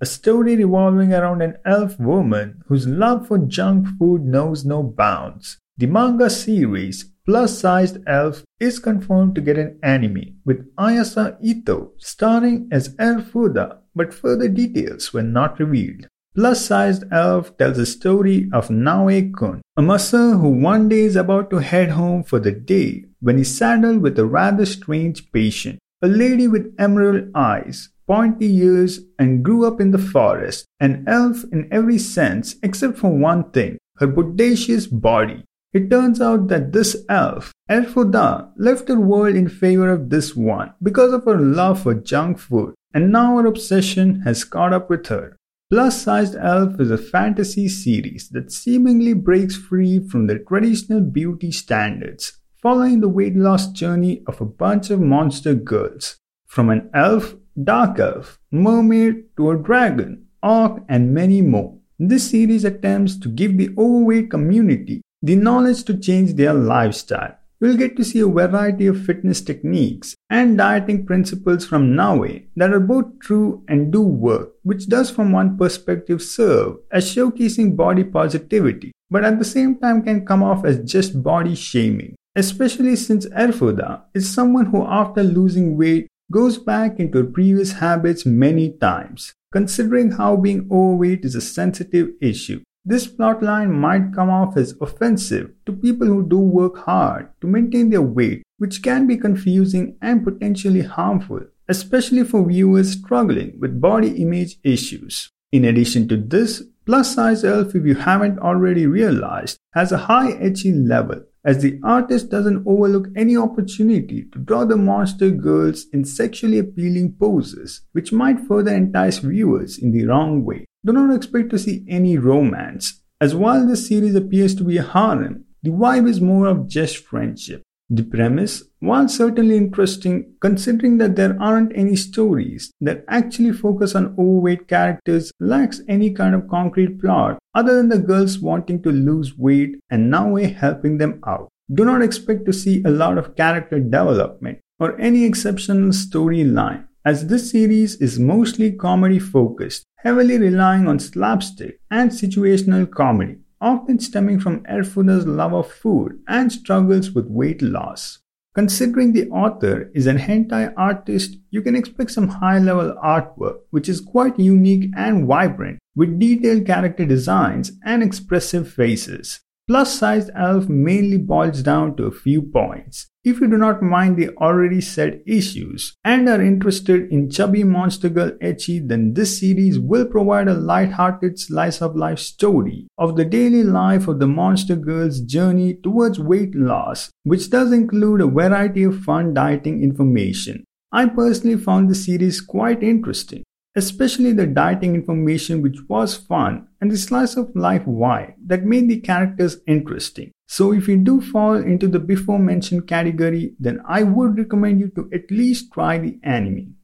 a story revolving around an elf woman whose love for junk food knows no bounds. The manga series Plus Sized Elf is confirmed to get an anime with Ayase Ito starring as Elfuda, but further details were not revealed. Plus Sized Elf tells the story of Naoe Kun, a masseur who one day is about to head home for the day when he's saddled with a rather strange patient, a lady with emerald eyes, pointy ears, and grew up in the forest, an elf in every sense except for one thing her bodacious body. It turns out that this elf, Elfuda, left her world in favor of this one because of her love for junk food, and now her obsession has caught up with her. Plus Sized Elf is a fantasy series that seemingly breaks free from the traditional beauty standards, following the weight loss journey of a bunch of monster girls. From an elf, dark elf, mermaid to a dragon, orc, and many more. This series attempts to give the overweight community the knowledge to change their lifestyle. You'll get to see a variety of fitness techniques and dieting principles from Naoe that are both true and do work, which does from one perspective serve as showcasing body positivity, but at the same time can come off as just body shaming, especially since Elfuda is someone who after losing weight goes back into previous habits many times, considering how being overweight is a sensitive issue. This plotline might come off as offensive to people who do work hard to maintain their weight, which can be confusing and potentially harmful, especially for viewers struggling with body image issues. In addition to this, Plus Size Elf, if you haven't already realized, has a high ecchi level as the artist doesn't overlook any opportunity to draw the monster girls in sexually appealing poses, which might further entice viewers in the wrong way. Do not expect to see any romance, as while this series appears to be a harem, the vibe is more of just friendship. The premise, while certainly interesting, considering that there aren't any stories that actually focus on overweight characters, lacks any kind of concrete plot other than the girls wanting to lose weight and Naoe helping them out. Do not expect to see a lot of character development or any exceptional storyline as this series is mostly comedy focused, heavily relying on slapstick and situational comedy, often stemming from Elfuda's love of food and struggles with weight loss. Considering the author is an hentai artist, you can expect some high level artwork, which is quite unique and vibrant, with detailed character designs and expressive faces. Plus sized elf mainly boils down to a few points. If you do not mind the already said issues and are interested in chubby monster girl ecchi, then this series will provide a light-hearted slice of life story of the daily life of the monster girl's journey towards weight loss, which does include a variety of fun dieting information. I personally found the series quite interesting especially the dieting information which was fun and the slice of life vibe that made the characters interesting. So if you do fall into the before mentioned category, then I would recommend you to at least try the anime.